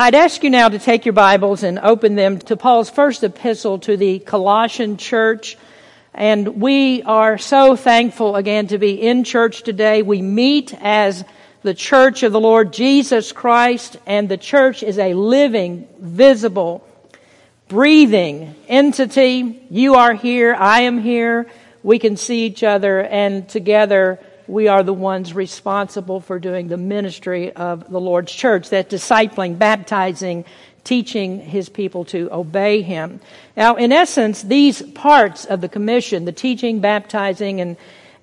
I'd ask you now to take your Bibles and open them to Paul's first epistle to the Colossian church. And we are so thankful again to be in church today. We meet as the church of the Lord Jesus Christ, and the church is a living, visible, breathing entity. You are here, I am here. We can see each other, and together we are the ones responsible for doing the ministry of the Lord's church, that discipling, baptizing, teaching his people to obey him. Now, in essence, these parts of the commission, the teaching, baptizing, and,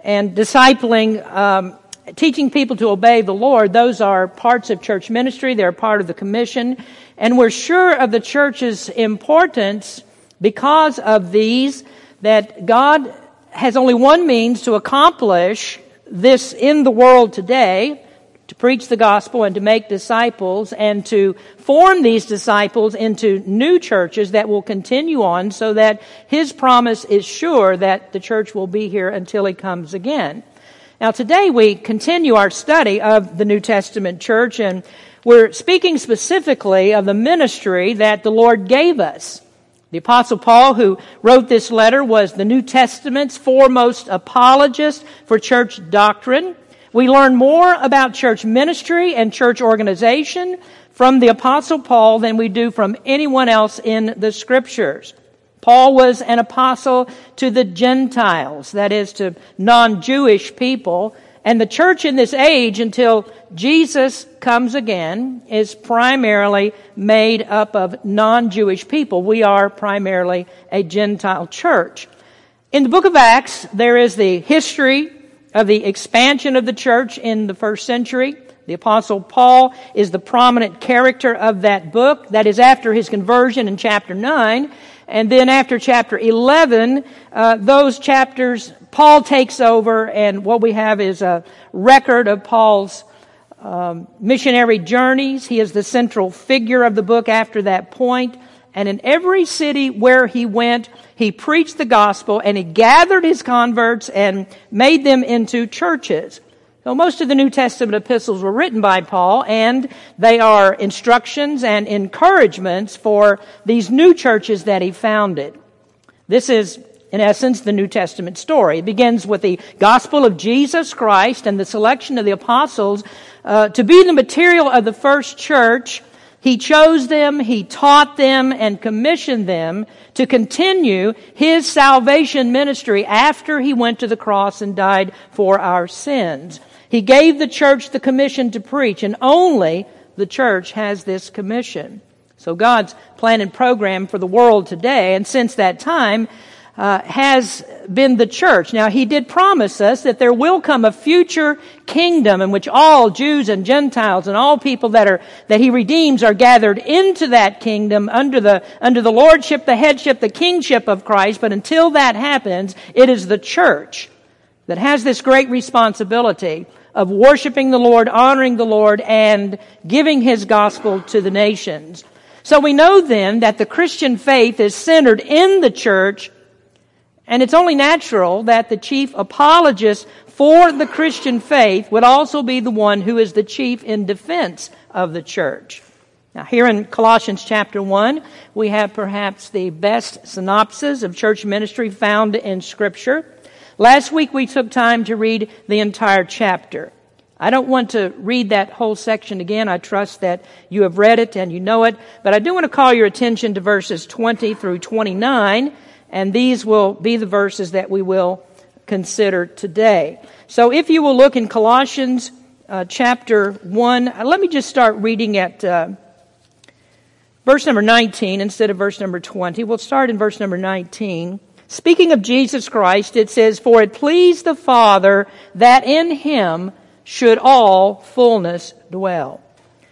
and discipling, um, teaching people to obey the Lord, those are parts of church ministry. They're part of the commission. And we're sure of the church's importance because of these, that God has only one means to accomplish this in the world today to preach the gospel and to make disciples and to form these disciples into new churches that will continue on so that his promise is sure that the church will be here until he comes again. Now today we continue our study of the New Testament church and we're speaking specifically of the ministry that the Lord gave us. The apostle Paul, who wrote this letter, was the New Testament's foremost apologist for church doctrine. We learn more about church ministry and church organization from the apostle Paul than we do from anyone else in the scriptures. Paul was an apostle to the Gentiles, that is to non-Jewish people, and the church in this age, until Jesus comes again, is primarily made up of non-Jewish people. We are primarily a Gentile church. In the book of Acts, there is the history of the expansion of the church in the first century. The apostle Paul is the prominent character of that book. That is after his conversion in chapter 9. And then after chapter 11, uh, those chapters, Paul takes over, and what we have is a record of Paul's um, missionary journeys. He is the central figure of the book after that point. And in every city where he went, he preached the gospel and he gathered his converts and made them into churches. So most of the New Testament epistles were written by Paul, and they are instructions and encouragements for these new churches that he founded. This is, in essence, the New Testament story. It begins with the gospel of Jesus Christ and the selection of the apostles uh, to be the material of the first church. He chose them, he taught them, and commissioned them to continue his salvation ministry after he went to the cross and died for our sins. He gave the church the commission to preach, and only the church has this commission. So God's plan and program for the world today, and since that time, uh, has been the church. Now, he did promise us that there will come a future kingdom in which all Jews and Gentiles and all people that are that he redeems are gathered into that kingdom under the under the lordship, the headship, the kingship of Christ. But until that happens, it is the church that has this great responsibility of worshiping the Lord, honoring the Lord, and giving His gospel to the nations. So we know then that the Christian faith is centered in the church, and it's only natural that the chief apologist for the Christian faith would also be the one who is the chief in defense of the church. Now, here in Colossians chapter 1, we have perhaps the best synopsis of church ministry found in Scripture. Last week we took time to read the entire chapter. I don't want to read that whole section again. I trust that you have read it and you know it. But I do want to call your attention to verses 20 through 29, and these will be the verses that we will consider today. So if you will look in Colossians uh, chapter 1, uh, let me just start reading at uh, verse number 19 instead of verse number 20. We'll start in verse number 19. Speaking of Jesus Christ, it says, For it pleased the Father that in him should all fullness dwell.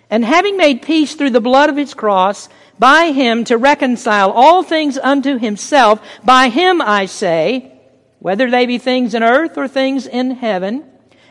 And having made peace through the blood of his cross, by him to reconcile all things unto himself. By him I say, whether they be things in earth or things in heaven.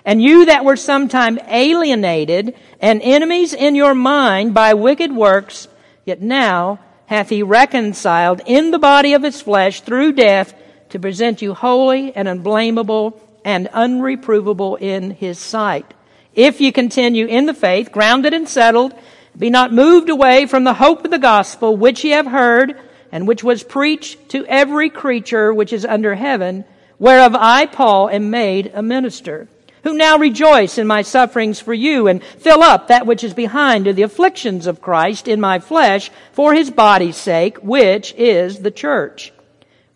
And you that were sometime alienated and enemies in your mind by wicked works, yet now hath he reconciled in the body of his flesh through death to present you holy and unblameable and unreprovable in his sight. If you continue in the faith, grounded and settled, be not moved away from the hope of the gospel which ye have heard, and which was preached to every creature which is under heaven, whereof I, Paul, am made a minister, who now rejoice in my sufferings for you, and fill up that which is behind of the afflictions of Christ in my flesh for his body's sake, which is the church,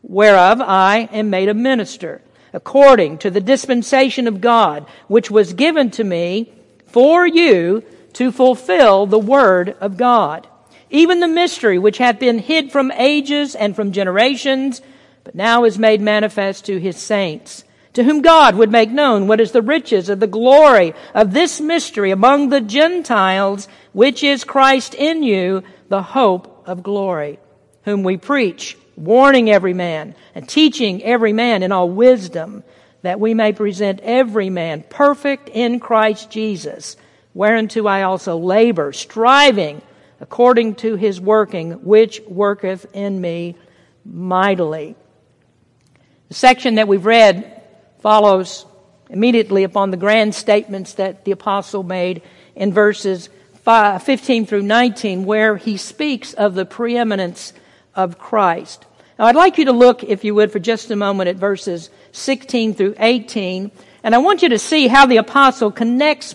whereof I am made a minister, according to the dispensation of God, which was given to me for you to fulfill the word of God. Even the mystery which hath been hid from ages and from generations, but now is made manifest to his saints, to whom God would make known what is the riches of the glory of this mystery among the Gentiles, which is Christ in you, the hope of glory, whom we preach, warning every man and teaching every man in all wisdom, that we may present every man perfect in Christ Jesus whereunto I also labor, striving according to his working, which worketh in me mightily. The section that we've read follows immediately upon the grand statements that the apostle made in verses 15 through 19, where he speaks of the preeminence of Christ. Now, I'd like you to look, if you would, for just a moment at verses 16 through 18, and I want you to see how the apostle connects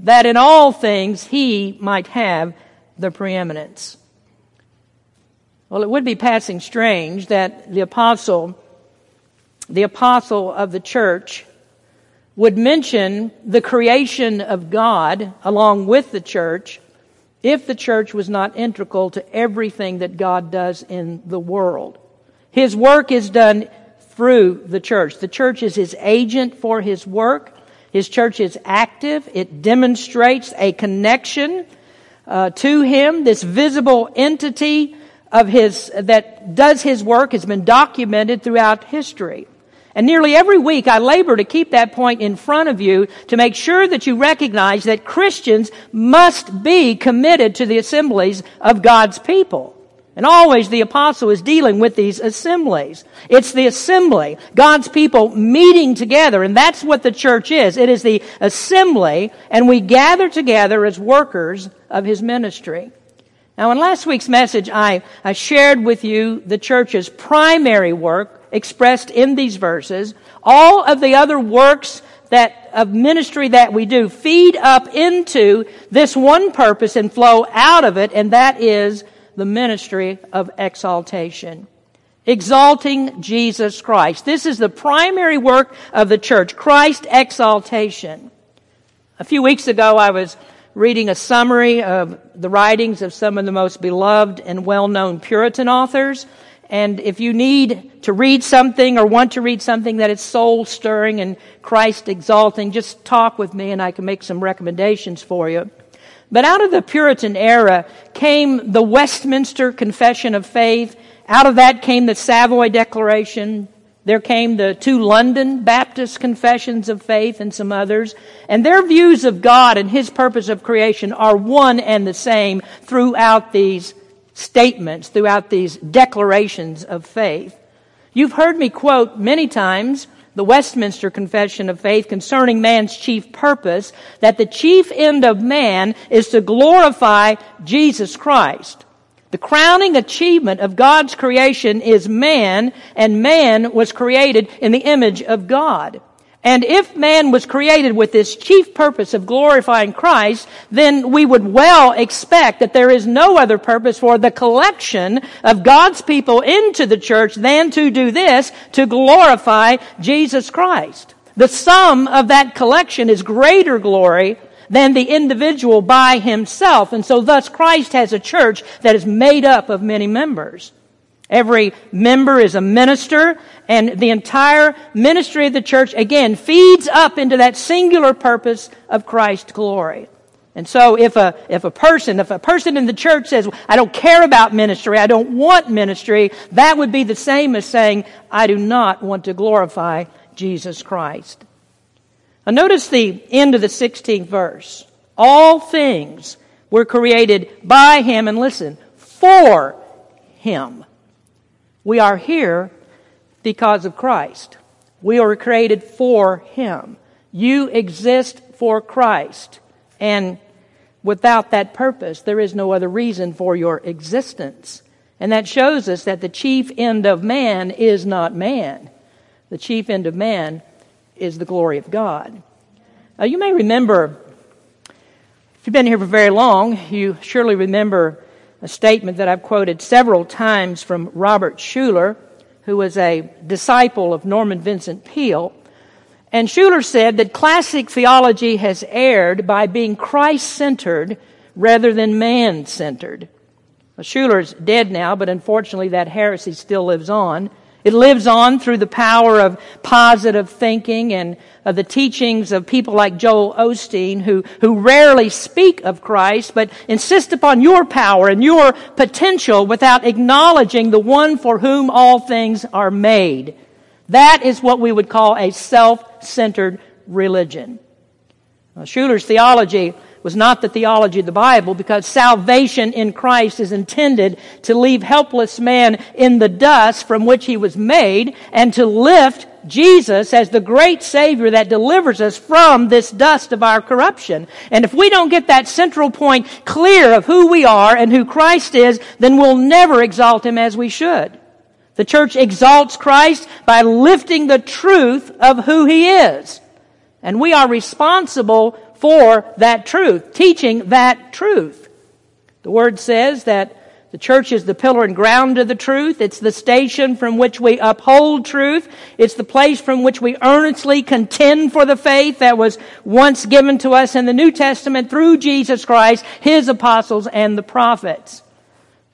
that in all things he might have the preeminence. Well, it would be passing strange that the apostle, the apostle of the church, would mention the creation of God along with the church if the church was not integral to everything that God does in the world. His work is done through the church. The church is his agent for his work. His church is active. It demonstrates a connection uh, to Him. This visible entity of His that does His work has been documented throughout history. And nearly every week I labor to keep that point in front of you to make sure that you recognize that Christians must be committed to the assemblies of God's people. And always the apostle is dealing with these assemblies. It's the assembly, God's people meeting together, and that's what the church is. It is the assembly, and we gather together as workers of his ministry. Now, in last week's message, I, I shared with you the church's primary work expressed in these verses. All of the other works that of ministry that we do feed up into this one purpose and flow out of it, and that is the ministry of exaltation. Exalting Jesus Christ. This is the primary work of the church, Christ exaltation. A few weeks ago, I was reading a summary of the writings of some of the most beloved and well-known Puritan authors. And if you need to read something or want to read something that is soul stirring and Christ exalting, just talk with me and I can make some recommendations for you. But out of the Puritan era came the Westminster Confession of Faith. Out of that came the Savoy Declaration. There came the two London Baptist Confessions of Faith and some others. And their views of God and His purpose of creation are one and the same throughout these statements, throughout these declarations of faith. You've heard me quote many times the Westminster Confession of Faith concerning man's chief purpose, that the chief end of man is to glorify Jesus Christ. The crowning achievement of God's creation is man, and man was created in the image of God. And if man was created with this chief purpose of glorifying Christ, then we would well expect that there is no other purpose for the collection of God's people into the church than to do this, to glorify Jesus Christ. The sum of that collection is greater glory than the individual by himself. And so thus Christ has a church that is made up of many members. Every member is a minister, and the entire ministry of the church, again, feeds up into that singular purpose of Christ's glory. And so if a, if a person, if a person in the church says, I don't care about ministry, I don't want ministry, that would be the same as saying, I do not want to glorify Jesus Christ. Now notice the end of the 16th verse. All things were created by Him, and listen, for Him. We are here because of Christ. We are created for Him. You exist for Christ. And without that purpose, there is no other reason for your existence. And that shows us that the chief end of man is not man. The chief end of man is the glory of God. Now, you may remember, if you've been here for very long, you surely remember a statement that I've quoted several times from Robert Schuller, who was a disciple of Norman Vincent Peale. And Schuller said that classic theology has erred by being Christ centered rather than man centered. Well, Schuller's dead now, but unfortunately that heresy still lives on. It lives on through the power of positive thinking and of the teachings of people like Joel Osteen who, who rarely speak of Christ but insist upon your power and your potential without acknowledging the one for whom all things are made. That is what we would call a self-centered religion. Now, Schuller's theology was not the theology of the Bible because salvation in Christ is intended to leave helpless man in the dust from which he was made and to lift Jesus as the great Savior that delivers us from this dust of our corruption. And if we don't get that central point clear of who we are and who Christ is, then we'll never exalt Him as we should. The church exalts Christ by lifting the truth of who He is. And we are responsible for that truth, teaching that truth. The Word says that the church is the pillar and ground of the truth. It's the station from which we uphold truth. It's the place from which we earnestly contend for the faith that was once given to us in the New Testament through Jesus Christ, His apostles, and the prophets.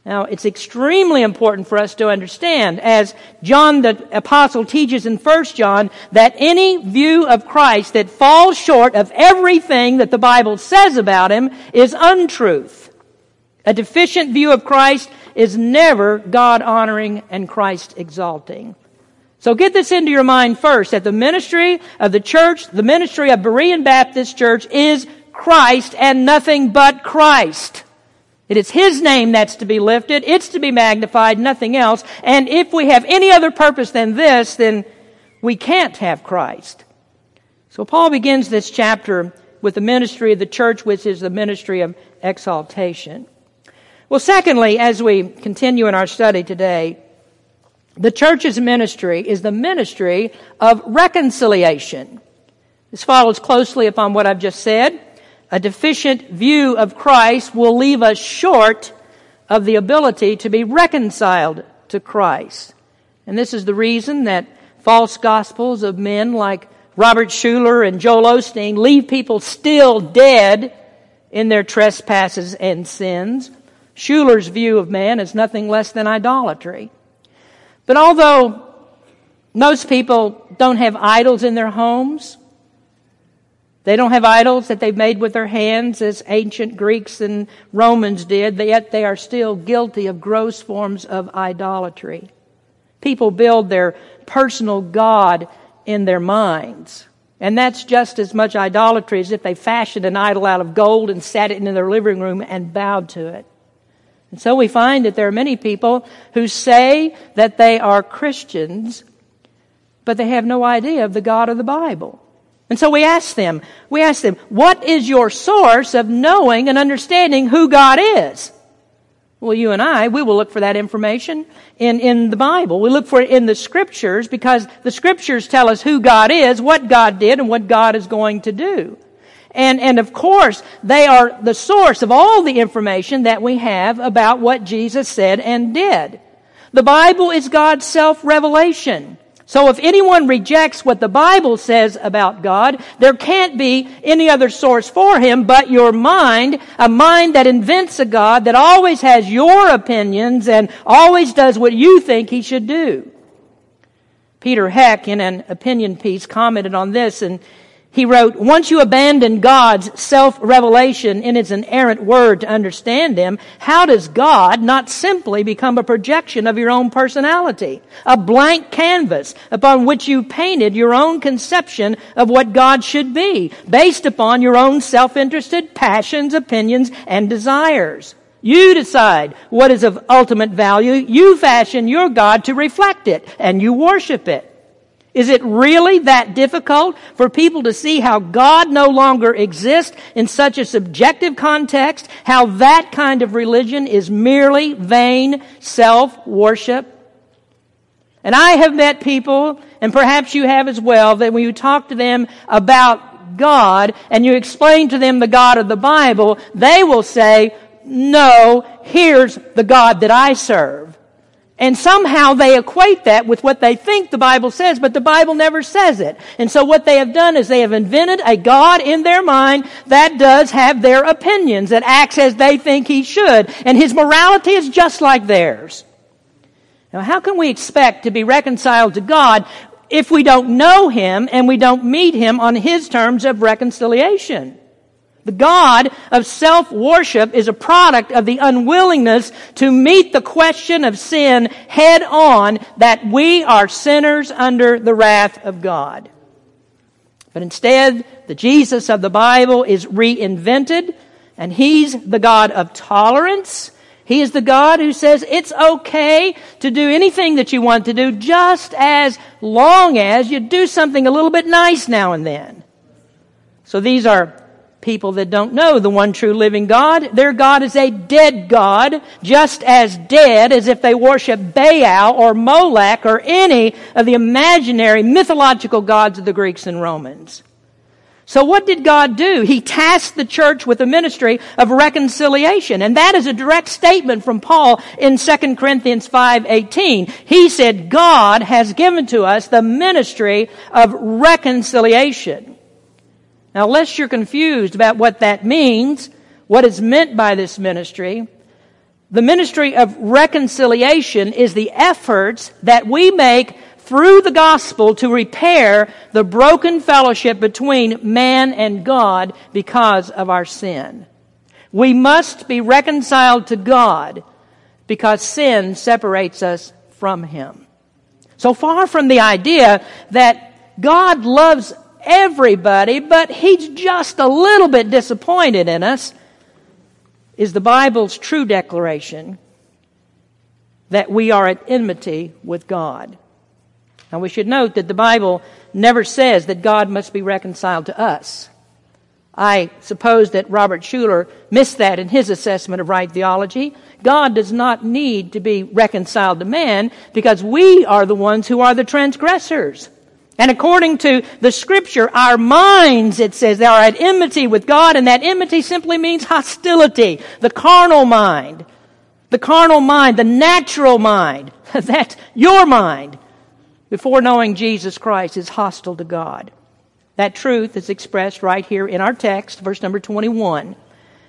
Now, it's extremely important for us to understand, as John the Apostle teaches in 1 John, that any view of Christ that falls short of everything that the Bible says about him is untruth. A deficient view of Christ is never God honoring and Christ exalting. So get this into your mind first, that the ministry of the church, the ministry of Berean Baptist Church is Christ and nothing but Christ. It is His name that's to be lifted. It's to be magnified, nothing else. And if we have any other purpose than this, then we can't have Christ. So Paul begins this chapter with the ministry of the church, which is the ministry of exaltation. Well, secondly, as we continue in our study today, the church's ministry is the ministry of reconciliation. This follows closely upon what I've just said a deficient view of Christ will leave us short of the ability to be reconciled to Christ. And this is the reason that false gospels of men like Robert Schuller and Joel Osteen leave people still dead in their trespasses and sins. Schuller's view of man is nothing less than idolatry. But although most people don't have idols in their homes, they don't have idols that they've made with their hands as ancient Greeks and Romans did, yet they are still guilty of gross forms of idolatry. People build their personal God in their minds. And that's just as much idolatry as if they fashioned an idol out of gold and sat it in their living room and bowed to it. And so we find that there are many people who say that they are Christians, but they have no idea of the God of the Bible. And so we ask them, we ask them, what is your source of knowing and understanding who God is? Well, you and I, we will look for that information in, in the Bible. We look for it in the scriptures because the scriptures tell us who God is, what God did, and what God is going to do. And, and of course, they are the source of all the information that we have about what Jesus said and did. The Bible is God's self-revelation. So if anyone rejects what the Bible says about God, there can't be any other source for him but your mind, a mind that invents a God that always has your opinions and always does what you think he should do. Peter Heck, in an opinion piece, commented on this and he wrote, once you abandon God's self-revelation in its inerrant word to understand Him, how does God not simply become a projection of your own personality? A blank canvas upon which you painted your own conception of what God should be, based upon your own self-interested passions, opinions, and desires. You decide what is of ultimate value. You fashion your God to reflect it, and you worship it. Is it really that difficult for people to see how God no longer exists in such a subjective context? How that kind of religion is merely vain self-worship? And I have met people, and perhaps you have as well, that when you talk to them about God and you explain to them the God of the Bible, they will say, no, here's the God that I serve. And somehow they equate that with what they think the Bible says, but the Bible never says it. And so what they have done is they have invented a God in their mind that does have their opinions, that acts as they think he should. And his morality is just like theirs. Now how can we expect to be reconciled to God if we don't know him and we don't meet him on his terms of reconciliation? The God of self-worship is a product of the unwillingness to meet the question of sin head on that we are sinners under the wrath of God. But instead, the Jesus of the Bible is reinvented and He's the God of tolerance. He is the God who says it's okay to do anything that you want to do just as long as you do something a little bit nice now and then. So these are people that don't know the one true living God. Their God is a dead God, just as dead as if they worship Baal or Molech or any of the imaginary mythological gods of the Greeks and Romans. So what did God do? He tasked the church with a ministry of reconciliation. And that is a direct statement from Paul in 2 Corinthians 5:18. He said, God has given to us the ministry of reconciliation. Now, lest you're confused about what that means, what is meant by this ministry, the ministry of reconciliation is the efforts that we make through the gospel to repair the broken fellowship between man and God because of our sin. We must be reconciled to God because sin separates us from Him. So far from the idea that God loves everybody, but he's just a little bit disappointed in us, is the Bible's true declaration that we are at enmity with God. Now we should note that the Bible never says that God must be reconciled to us. I suppose that Robert Schuller missed that in his assessment of right theology. God does not need to be reconciled to man because we are the ones who are the transgressors. And according to the scripture, our minds, it says, they are at enmity with God, and that enmity simply means hostility. The carnal mind. The carnal mind, the natural mind. That's your mind. Before knowing Jesus Christ is hostile to God. That truth is expressed right here in our text, verse number 21.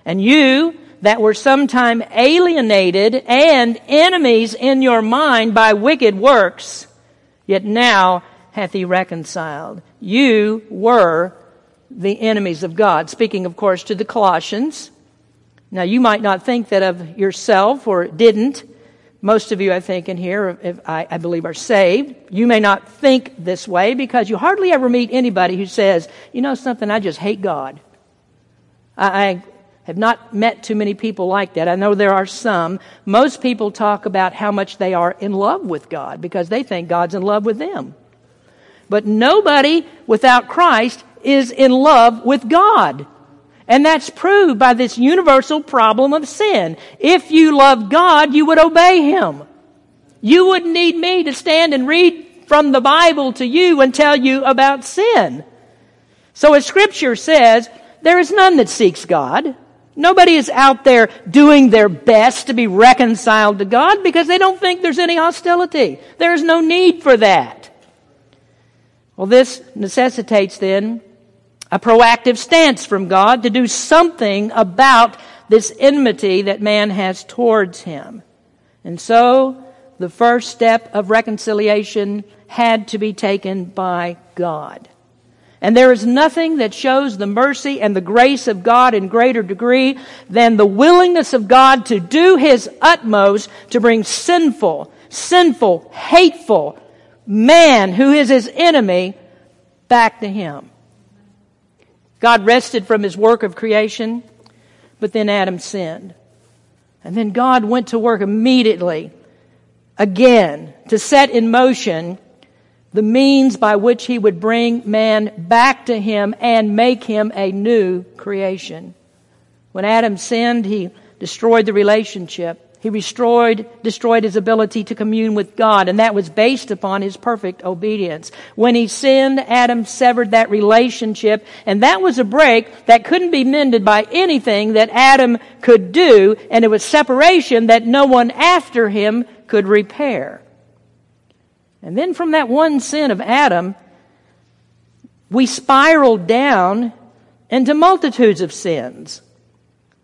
And you that were sometime alienated and enemies in your mind by wicked works, yet now hath he reconciled. You were the enemies of God. Speaking, of course, to the Colossians. Now, you might not think that of yourself or didn't. Most of you, I think, in here, if I, I believe, are saved. You may not think this way because you hardly ever meet anybody who says, you know something, I just hate God. I, I have not met too many people like that. I know there are some. Most people talk about how much they are in love with God because they think God's in love with them. But nobody without Christ is in love with God. And that's proved by this universal problem of sin. If you love God, you would obey Him. You wouldn't need me to stand and read from the Bible to you and tell you about sin. So as scripture says, there is none that seeks God. Nobody is out there doing their best to be reconciled to God because they don't think there's any hostility. There is no need for that. Well, this necessitates then a proactive stance from God to do something about this enmity that man has towards him. And so, the first step of reconciliation had to be taken by God. And there is nothing that shows the mercy and the grace of God in greater degree than the willingness of God to do His utmost to bring sinful, sinful, hateful man who is His enemy back to Him. God rested from His work of creation, but then Adam sinned. And then God went to work immediately again to set in motion the means by which he would bring man back to him and make him a new creation. When Adam sinned, he destroyed the relationship. He destroyed, destroyed his ability to commune with God, and that was based upon his perfect obedience. When he sinned, Adam severed that relationship, and that was a break that couldn't be mended by anything that Adam could do, and it was separation that no one after him could repair. And then from that one sin of Adam, we spiraled down into multitudes of sins.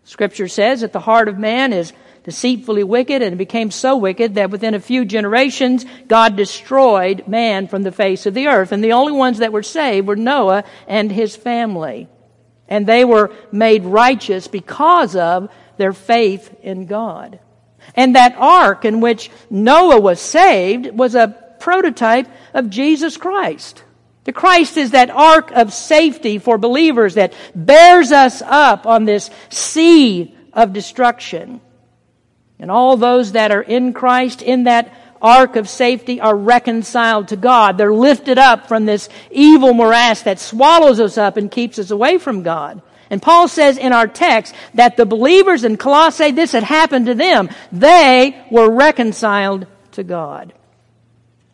Scripture says that the heart of man is deceitfully wicked and became so wicked that within a few generations God destroyed man from the face of the earth. And the only ones that were saved were Noah and his family. And they were made righteous because of their faith in God. And that ark in which Noah was saved was a prototype of Jesus Christ. The Christ is that ark of safety for believers that bears us up on this sea of destruction. And all those that are in Christ, in that ark of safety, are reconciled to God. They're lifted up from this evil morass that swallows us up and keeps us away from God. And Paul says in our text that the believers in Colossae, this had happened to them. They were reconciled to God.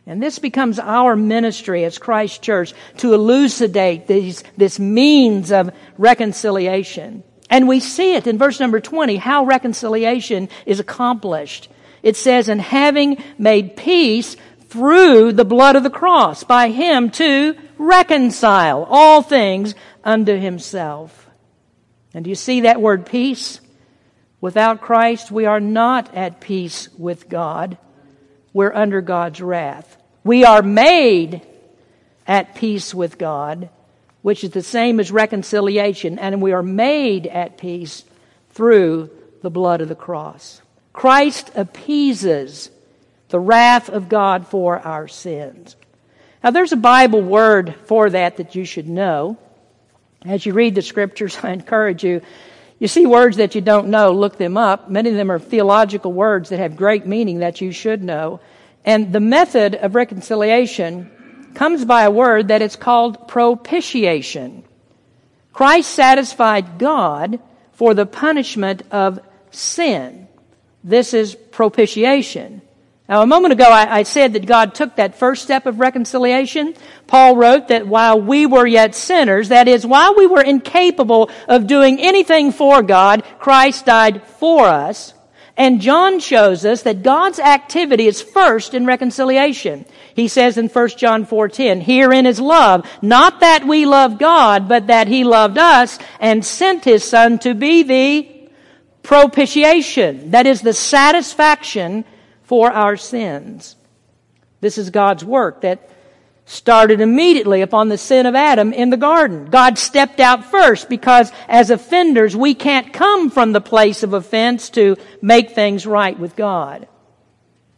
And this becomes our ministry as Christ Church to elucidate these, this means of reconciliation. And we see it in verse number 20, how reconciliation is accomplished. It says, and having made peace through the blood of the cross, by him to reconcile all things unto himself. And do you see that word peace? Without Christ, we are not at peace with God. We're under God's wrath. We are made at peace with God, which is the same as reconciliation, and we are made at peace through the blood of the cross. Christ appeases the wrath of God for our sins. Now, there's a Bible word for that that you should know. As you read the scriptures, I encourage you. You see words that you don't know, look them up. Many of them are theological words that have great meaning that you should know. And the method of reconciliation comes by a word that is called propitiation. Christ satisfied God for the punishment of sin. This is propitiation. Now, a moment ago, I, I, said that God took that first step of reconciliation. Paul wrote that while we were yet sinners, that is, while we were incapable of doing anything for God, Christ died for us. And John shows us that God's activity is first in reconciliation. He says in 1 John 4:10, "Herein is love, not that we love God, but that he loved us and sent his son to be the propitiation, that is the satisfaction for our sins." This is God's work that started immediately upon the sin of Adam in the garden. God stepped out first because as offenders, we can't come from the place of offense to make things right with God.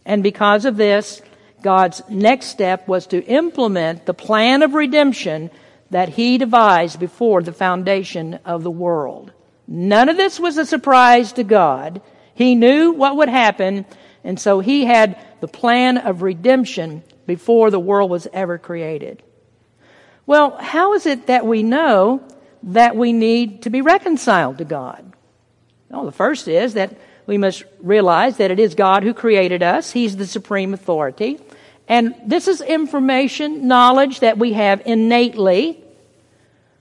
And because of this, God's next step was to implement the plan of redemption that He devised before the foundation of the world. None of this was a surprise to God. He knew what would happen, and so He had the plan of redemption before the world was ever created. Well, how is it that we know that we need to be reconciled to God? Well, the first is that we must realize that it is God who created us. He's the supreme authority. And this is information, knowledge that we have innately,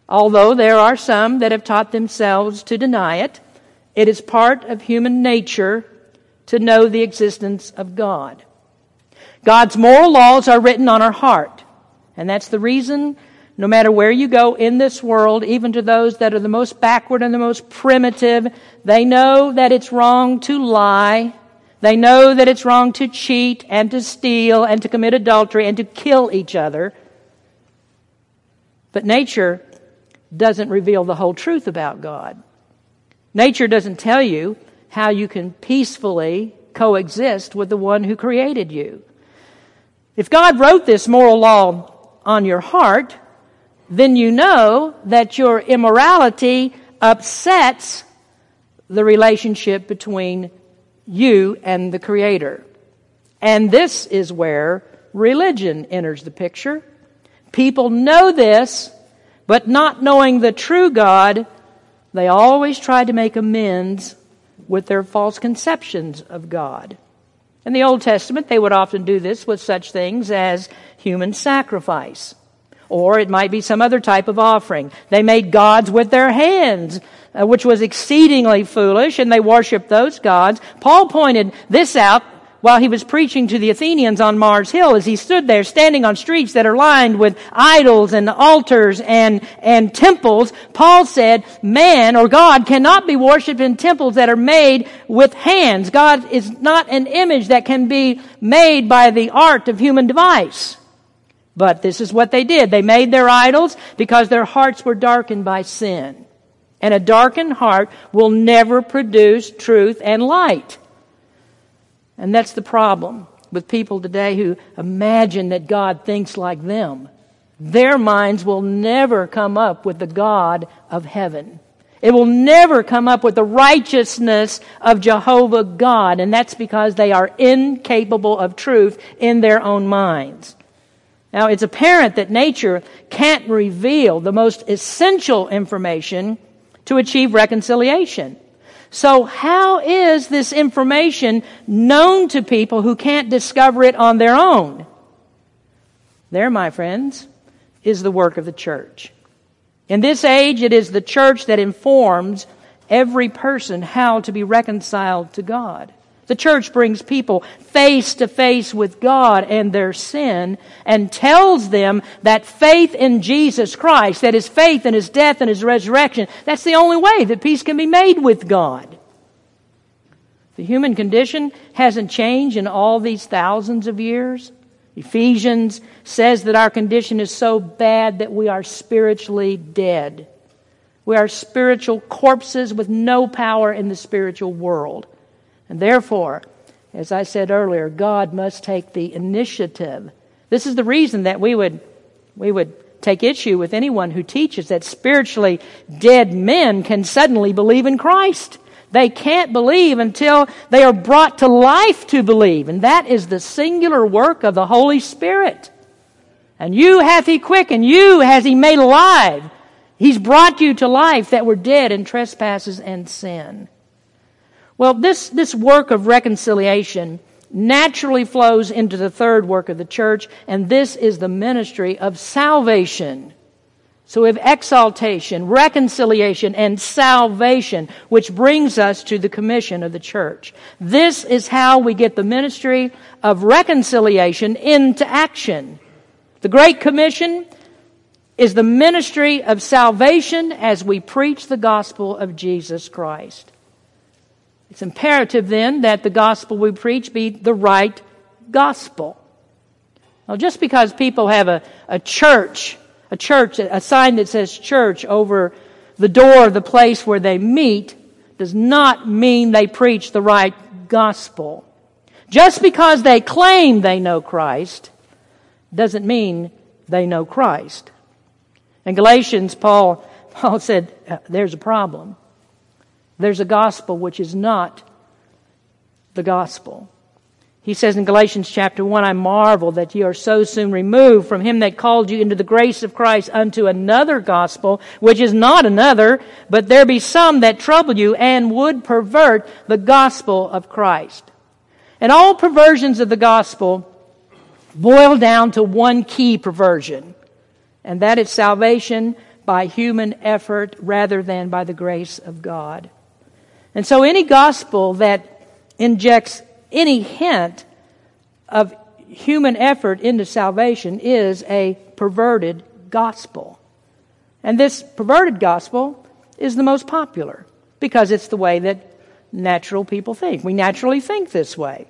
although there are some that have taught themselves to deny it. It is part of human nature to know the existence of God. God's moral laws are written on our heart. And that's the reason no matter where you go in this world, even to those that are the most backward and the most primitive, they know that it's wrong to lie. They know that it's wrong to cheat and to steal and to commit adultery and to kill each other. But nature doesn't reveal the whole truth about God. Nature doesn't tell you how you can peacefully coexist with the one who created you. If God wrote this moral law on your heart, then you know that your immorality upsets the relationship between you and the Creator. And this is where religion enters the picture. People know this, but not knowing the true God, they always try to make amends with their false conceptions of God. In the Old Testament, they would often do this with such things as human sacrifice. Or it might be some other type of offering. They made gods with their hands, uh, which was exceedingly foolish, and they worshiped those gods. Paul pointed this out while he was preaching to the Athenians on Mars Hill as he stood there standing on streets that are lined with idols and altars and, and temples. Paul said, man or God cannot be worshiped in temples that are made with hands. God is not an image that can be made by the art of human device. But this is what they did. They made their idols because their hearts were darkened by sin. And a darkened heart will never produce truth and light. And that's the problem with people today who imagine that God thinks like them. Their minds will never come up with the God of heaven. It will never come up with the righteousness of Jehovah God, and that's because they are incapable of truth in their own minds. Now, it's apparent that nature can't reveal the most essential information to achieve reconciliation. So, how is this information known to people who can't discover it on their own? There, my friends, is the work of the church. In this age, it is the church that informs every person how to be reconciled to God. The church brings people face to face with God and their sin and tells them that faith in Jesus Christ, that is faith in His death and His resurrection, that's the only way that peace can be made with God. The human condition hasn't changed in all these thousands of years. Ephesians says that our condition is so bad that we are spiritually dead. We are spiritual corpses with no power in the spiritual world. And therefore, as I said earlier, God must take the initiative. This is the reason that we would, we would take issue with anyone who teaches that spiritually dead men can suddenly believe in Christ. They can't believe until they are brought to life to believe. And that is the singular work of the Holy Spirit. And you hath he quickened, you has he made alive. He's brought you to life that were dead in trespasses and sin. Well, this, this work of reconciliation naturally flows into the third work of the church, and this is the ministry of salvation. So we have exaltation, reconciliation, and salvation, which brings us to the commission of the church. This is how we get the ministry of reconciliation into action. The Great Commission is the ministry of salvation as we preach the gospel of Jesus Christ. It's imperative then that the gospel we preach be the right gospel. Now, just because people have a, a church, a church, a sign that says church over the door of the place where they meet, does not mean they preach the right gospel. Just because they claim they know Christ doesn't mean they know Christ. In Galatians, Paul, Paul said, uh, there's a problem. There's a gospel which is not the gospel. He says in Galatians chapter 1, I marvel that ye are so soon removed from him that called you into the grace of Christ unto another gospel, which is not another, but there be some that trouble you and would pervert the gospel of Christ. And all perversions of the gospel boil down to one key perversion, and that is salvation by human effort rather than by the grace of God. And so any gospel that injects any hint of human effort into salvation is a perverted gospel. And this perverted gospel is the most popular because it's the way that natural people think. We naturally think this way.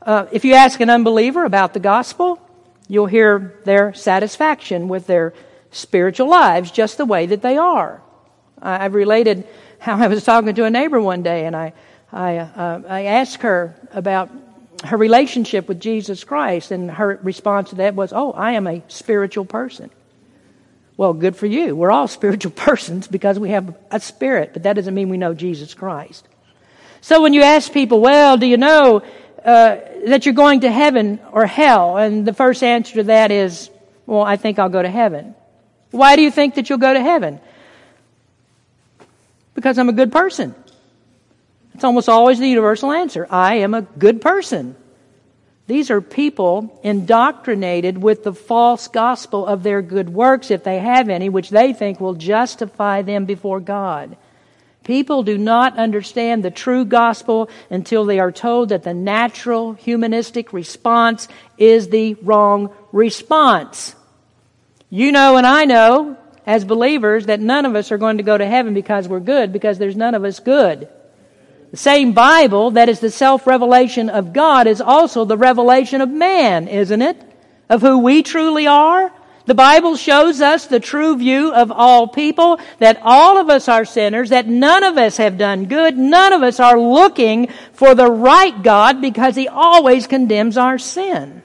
Uh, if you ask an unbeliever about the gospel, you'll hear their satisfaction with their spiritual lives just the way that they are. I've related how I was talking to a neighbor one day, and I, I, uh, I asked her about her relationship with Jesus Christ, and her response to that was, Oh, I am a spiritual person. Well, good for you. We're all spiritual persons because we have a spirit, but that doesn't mean we know Jesus Christ. So when you ask people, Well, do you know uh, that you're going to heaven or hell? And the first answer to that is, Well, I think I'll go to heaven. Why do you think that you'll go to heaven? Because I'm a good person. It's almost always the universal answer. I am a good person. These are people indoctrinated with the false gospel of their good works, if they have any, which they think will justify them before God. People do not understand the true gospel until they are told that the natural humanistic response is the wrong response. You know, and I know as believers that none of us are going to go to heaven because we're good, because there's none of us good. The same Bible that is the self revelation of God is also the revelation of man, isn't it? Of who we truly are. The Bible shows us the true view of all people, that all of us are sinners, that none of us have done good, none of us are looking for the right God because He always condemns our sin.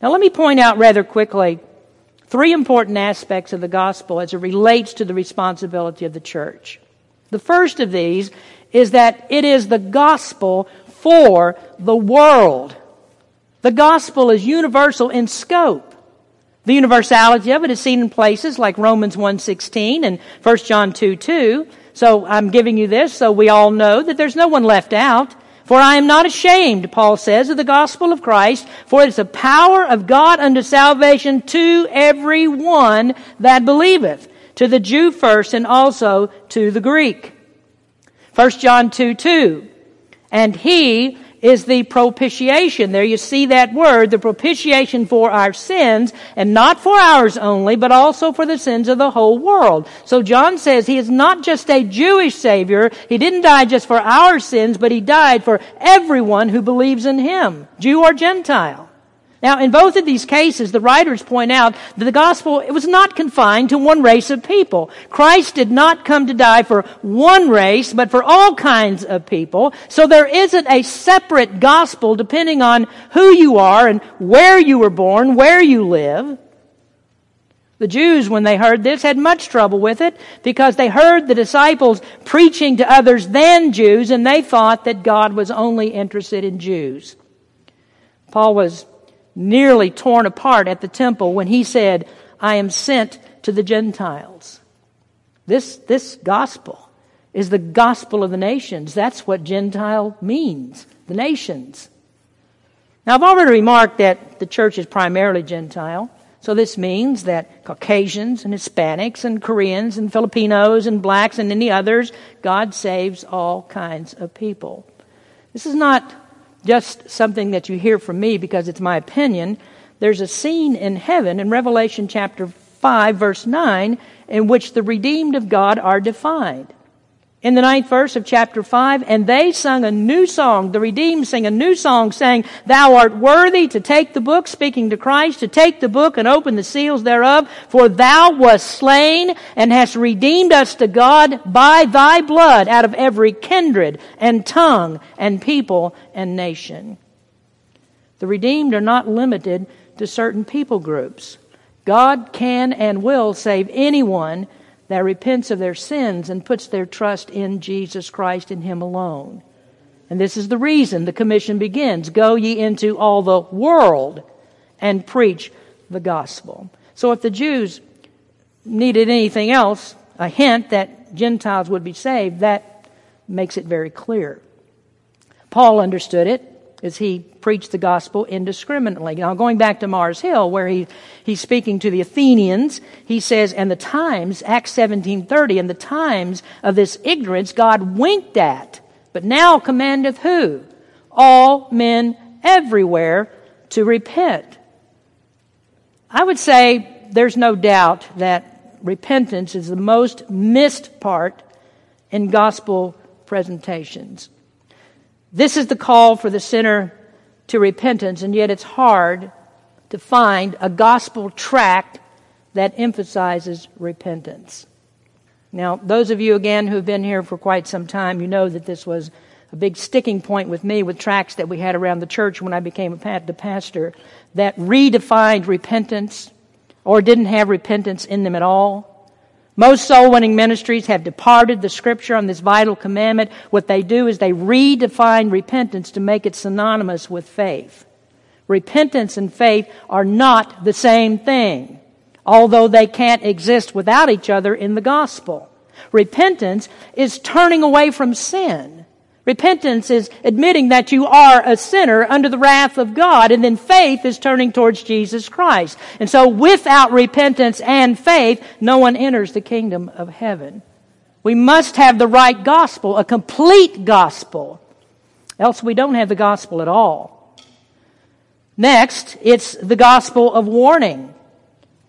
Now let me point out rather quickly three important aspects of the gospel as it relates to the responsibility of the church. The first of these is that it is the gospel for the world. The gospel is universal in scope. The universality of it is seen in places like Romans 1.16 and 1 John 2.2. So I'm giving you this so we all know that there's no one left out. For I am not ashamed, Paul says, of the gospel of Christ, for it is the power of God unto salvation to every one that believeth, to the Jew first and also to the Greek. 1 John 2 2. And he is the propitiation. There you see that word, the propitiation for our sins, and not for ours only, but also for the sins of the whole world. So John says he is not just a Jewish Savior. He didn't die just for our sins, but he died for everyone who believes in him, Jew or Gentile. Now, in both of these cases, the writers point out that the gospel, it was not confined to one race of people. Christ did not come to die for one race, but for all kinds of people. So there isn't a separate gospel depending on who you are and where you were born, where you live. The Jews, when they heard this, had much trouble with it because they heard the disciples preaching to others than Jews and they thought that God was only interested in Jews. Paul was nearly torn apart at the temple when he said, I am sent to the Gentiles. This, this gospel is the gospel of the nations. That's what Gentile means, the nations. Now, I've already remarked that the church is primarily Gentile. So this means that Caucasians and Hispanics and Koreans and Filipinos and blacks and any others, God saves all kinds of people. This is not just something that you hear from me because it's my opinion. There's a scene in heaven in Revelation chapter 5, verse 9, in which the redeemed of God are defined in the ninth verse of chapter 5, and they sung a new song. The redeemed sing a new song saying, Thou art worthy to take the book, speaking to Christ, to take the book and open the seals thereof, for thou wast slain and hast redeemed us to God by thy blood out of every kindred and tongue and people and nation. The redeemed are not limited to certain people groups. God can and will save anyone that repents of their sins and puts their trust in Jesus Christ and Him alone. And this is the reason the commission begins Go ye into all the world and preach the gospel. So if the Jews needed anything else, a hint that Gentiles would be saved, that makes it very clear. Paul understood it as he preached the gospel indiscriminately. Now, going back to Mars Hill, where he, he's speaking to the Athenians, he says, and the times, Acts 17.30, and the times of this ignorance God winked at, but now commandeth who? All men everywhere to repent. I would say there's no doubt that repentance is the most missed part in gospel presentations. This is the call for the sinner to repentance, and yet it's hard to find a gospel tract that emphasizes repentance. Now, those of you again who've been here for quite some time, you know that this was a big sticking point with me with tracts that we had around the church when I became a the pastor that redefined repentance or didn't have repentance in them at all. Most soul winning ministries have departed the scripture on this vital commandment. What they do is they redefine repentance to make it synonymous with faith. Repentance and faith are not the same thing, although they can't exist without each other in the gospel. Repentance is turning away from sin. Repentance is admitting that you are a sinner under the wrath of God, and then faith is turning towards Jesus Christ. And so without repentance and faith, no one enters the kingdom of heaven. We must have the right gospel, a complete gospel. Else we don't have the gospel at all. Next, it's the gospel of warning.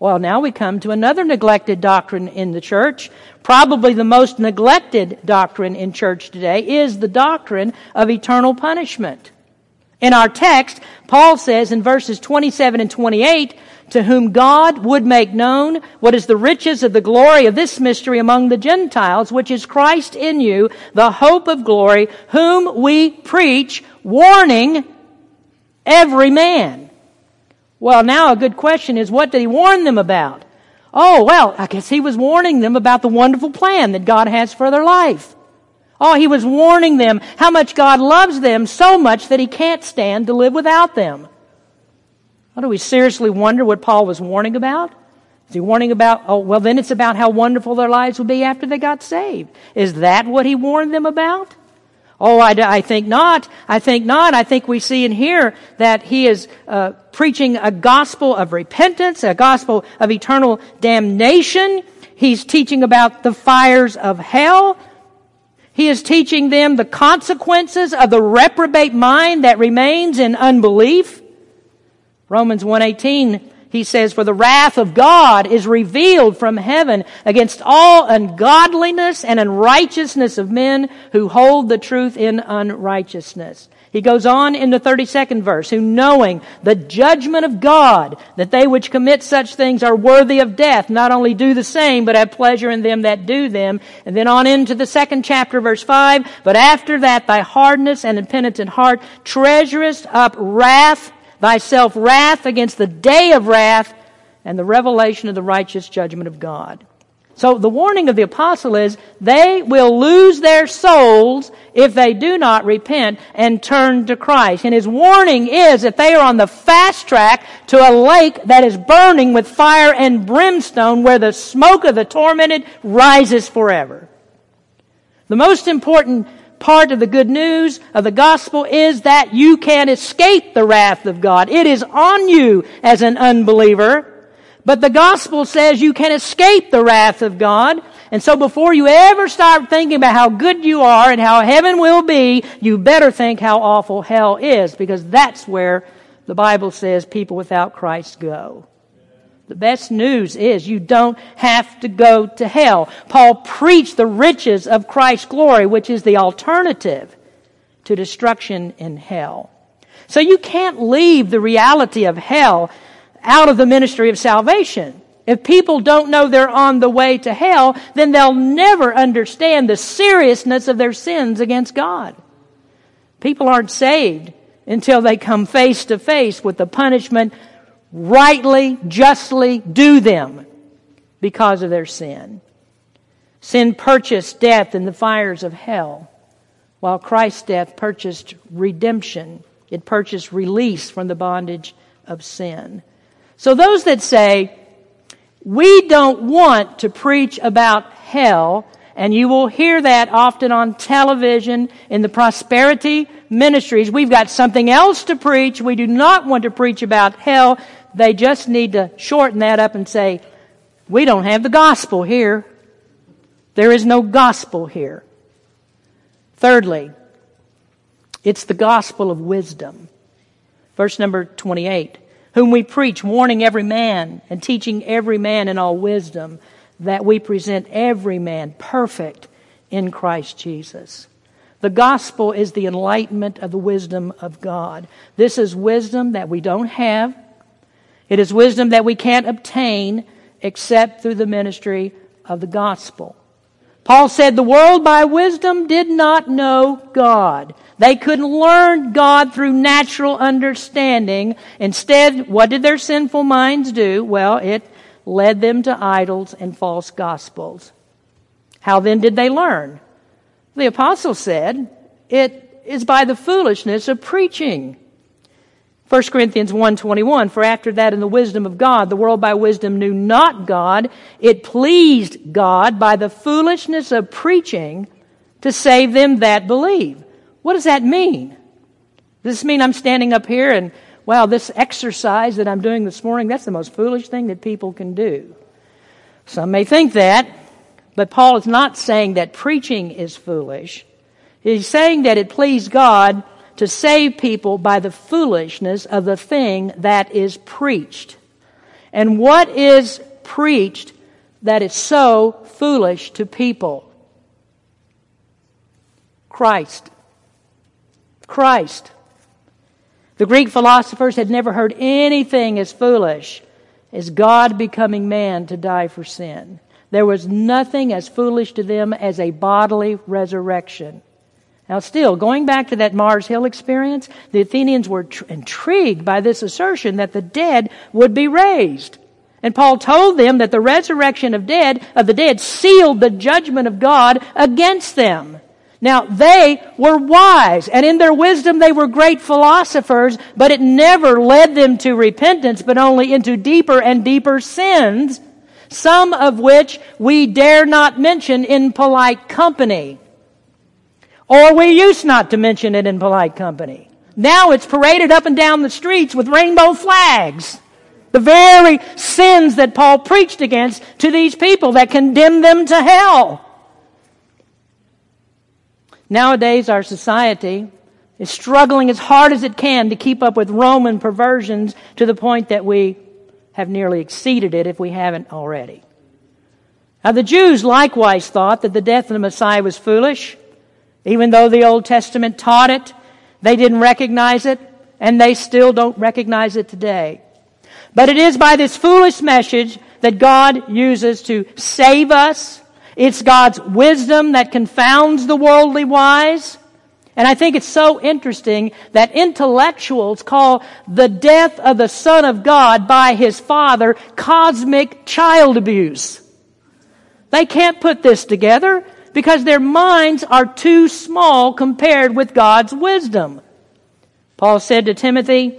Well, now we come to another neglected doctrine in the church. Probably the most neglected doctrine in church today is the doctrine of eternal punishment. In our text, Paul says in verses 27 and 28, to whom God would make known what is the riches of the glory of this mystery among the Gentiles, which is Christ in you, the hope of glory, whom we preach, warning every man well, now a good question is what did he warn them about? Oh, well, I guess he was warning them about the wonderful plan that God has for their life. Oh, he was warning them how much God loves them so much that he can't stand to live without them. Well, do we seriously wonder what Paul was warning about? Is he warning about, oh, well, then it's about how wonderful their lives would be after they got saved. Is that what he warned them about? Oh, I, I, think not. I think not. I think we see and hear that he is uh, preaching a gospel of repentance, a gospel of eternal damnation. He's teaching about the fires of hell. He is teaching them the consequences of the reprobate mind that remains in unbelief. Romans 118 he says, For the wrath of God is revealed from heaven against all ungodliness and unrighteousness of men who hold the truth in unrighteousness. He goes on in the 32nd verse, who knowing the judgment of God, that they which commit such things are worthy of death, not only do the same, but have pleasure in them that do them. And then on into the second chapter, verse 5, but after that thy hardness and impenitent heart treasurest up wrath thyself wrath against the day of wrath and the revelation of the righteous judgment of God. So the warning of the apostle is they will lose their souls if they do not repent and turn to Christ. And his warning is that they are on the fast track to a lake that is burning with fire and brimstone where the smoke of the tormented rises forever. The most important part of the good news of the gospel is that you can escape the wrath of God. It is on you as an unbeliever. But the gospel says you can escape the wrath of God. And so before you ever start thinking about how good you are and how heaven will be, you better think how awful hell is because that's where the Bible says people without Christ go. The best news is you don't have to go to hell. Paul preached the riches of Christ's glory, which is the alternative to destruction in hell. So you can't leave the reality of hell out of the ministry of salvation. If people don't know they're on the way to hell, then they'll never understand the seriousness of their sins against God. People aren't saved until they come face to face with the punishment rightly, justly due them because of their sin. Sin purchased death in the fires of hell. while Christ's death purchased redemption. It purchased release from the bondage of sin. So those that say, we don't want to preach about hell, and you will hear that often on television in the prosperity ministries. We've got something else to preach. We do not want to preach about hell. They just need to shorten that up and say, we don't have the gospel here. There is no gospel here. Thirdly, it's the gospel of wisdom. Verse number 28 Whom we preach, warning every man and teaching every man in all wisdom, that we present every man perfect in Christ Jesus. The gospel is the enlightenment of the wisdom of God. This is wisdom that we don't have. It is wisdom that we can't obtain except through the ministry of the gospel. Paul said the world by wisdom did not know God. They couldn't learn God through natural understanding. Instead, what did their sinful minds do? Well, it led them to idols and false gospels. How then did they learn? The apostle said, it is by the foolishness of preaching. 1 Corinthians 1:21 For after that in the wisdom of God the world by wisdom knew not God it pleased God by the foolishness of preaching to save them that believe. What does that mean? Does this mean I'm standing up here and wow this exercise that I'm doing this morning that's the most foolish thing that people can do. Some may think that but Paul is not saying that preaching is foolish. He's saying that it pleased God to save people by the foolishness of the thing that is preached. And what is preached that is so foolish to people? Christ. Christ. The Greek philosophers had never heard anything as foolish as God becoming man to die for sin. There was nothing as foolish to them as a bodily resurrection. Now, still, going back to that Mars Hill experience, the Athenians were tr- intrigued by this assertion that the dead would be raised. And Paul told them that the resurrection of dead, of the dead sealed the judgment of God against them. Now, they were wise, and in their wisdom they were great philosophers, but it never led them to repentance, but only into deeper and deeper sins some of which we dare not mention in polite company. Or we used not to mention it in polite company. Now it's paraded up and down the streets with rainbow flags. The very sins that Paul preached against to these people that condemned them to hell. Nowadays, our society is struggling as hard as it can to keep up with Roman perversions to the point that we have nearly exceeded it if we haven't already. Now, the Jews likewise thought that the death of the Messiah was foolish. Even though the Old Testament taught it, they didn't recognize it, and they still don't recognize it today. But it is by this foolish message that God uses to save us. It's God's wisdom that confounds the worldly wise. And I think it's so interesting that intellectuals call the death of the Son of God by his Father cosmic child abuse. They can't put this together because their minds are too small compared with God's wisdom. Paul said to Timothy,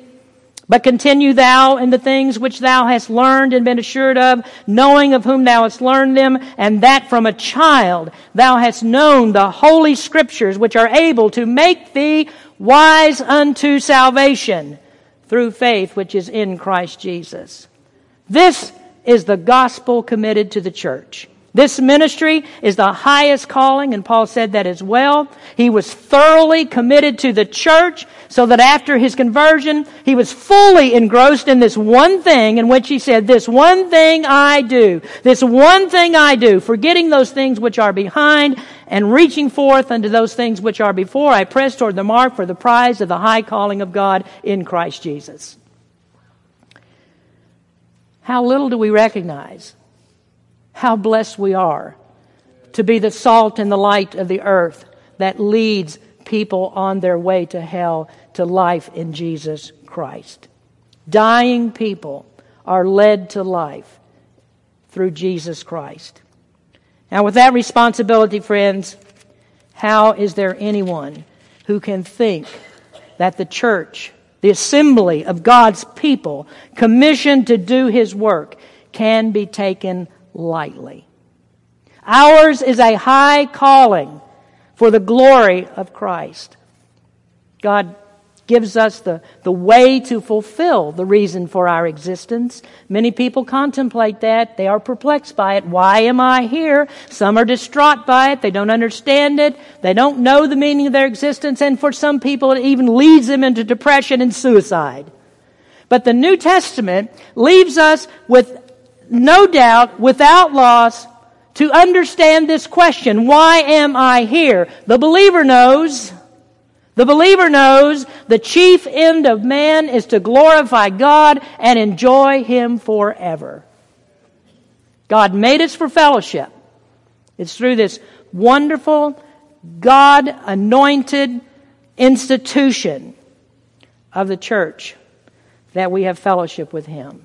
but continue thou in the things which thou hast learned and been assured of, knowing of whom thou hast learned them, and that from a child thou hast known the holy scriptures which are able to make thee wise unto salvation through faith which is in Christ Jesus. This is the gospel committed to the church. This ministry is the highest calling, and Paul said that as well. He was thoroughly committed to the church, so that after his conversion, he was fully engrossed in this one thing in which he said, This one thing I do, this one thing I do, forgetting those things which are behind and reaching forth unto those things which are before, I press toward the mark for the prize of the high calling of God in Christ Jesus. How little do we recognize how blessed we are to be the salt and the light of the earth that leads people on their way to hell to life in Jesus Christ. Dying people are led to life through Jesus Christ. Now, with that responsibility, friends, How is there anyone who can think that the church, the assembly of God's people, commissioned to do his work, can be taken lightly? Ours is a high calling for the glory of Christ. God gives us the, the way to fulfill the reason for our existence. Many people contemplate that. They are perplexed by it. Why am I here? Some are distraught by it. They don't understand it. They don't know the meaning of their existence. And for some people, it even leads them into depression and suicide. But the New Testament leaves us with no doubt, without loss, to understand this question. Why am I here? The believer knows the believer knows the chief end of man is to glorify God and enjoy Him forever. God made us for fellowship. It's through this wonderful, God anointed institution of the church that we have fellowship with Him.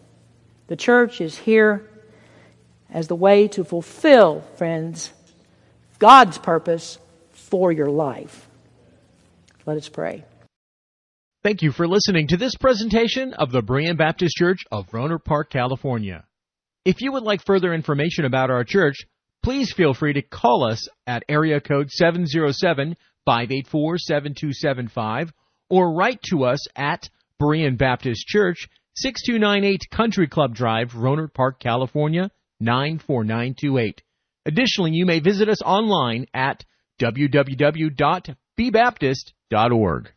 The church is here as the way to fulfill, friends, God's purpose for your life. Let us pray. Thank you for listening to this presentation of the Berean Baptist Church of Rohnert Park, California. If you would like further information about our church, please feel free to call us at area code 707-584-7275 or write to us at Berean Baptist Church, 6298 Country Club Drive, Rohnert Park, California, 94928. Additionally, you may visit us online at www.bbaptist.org.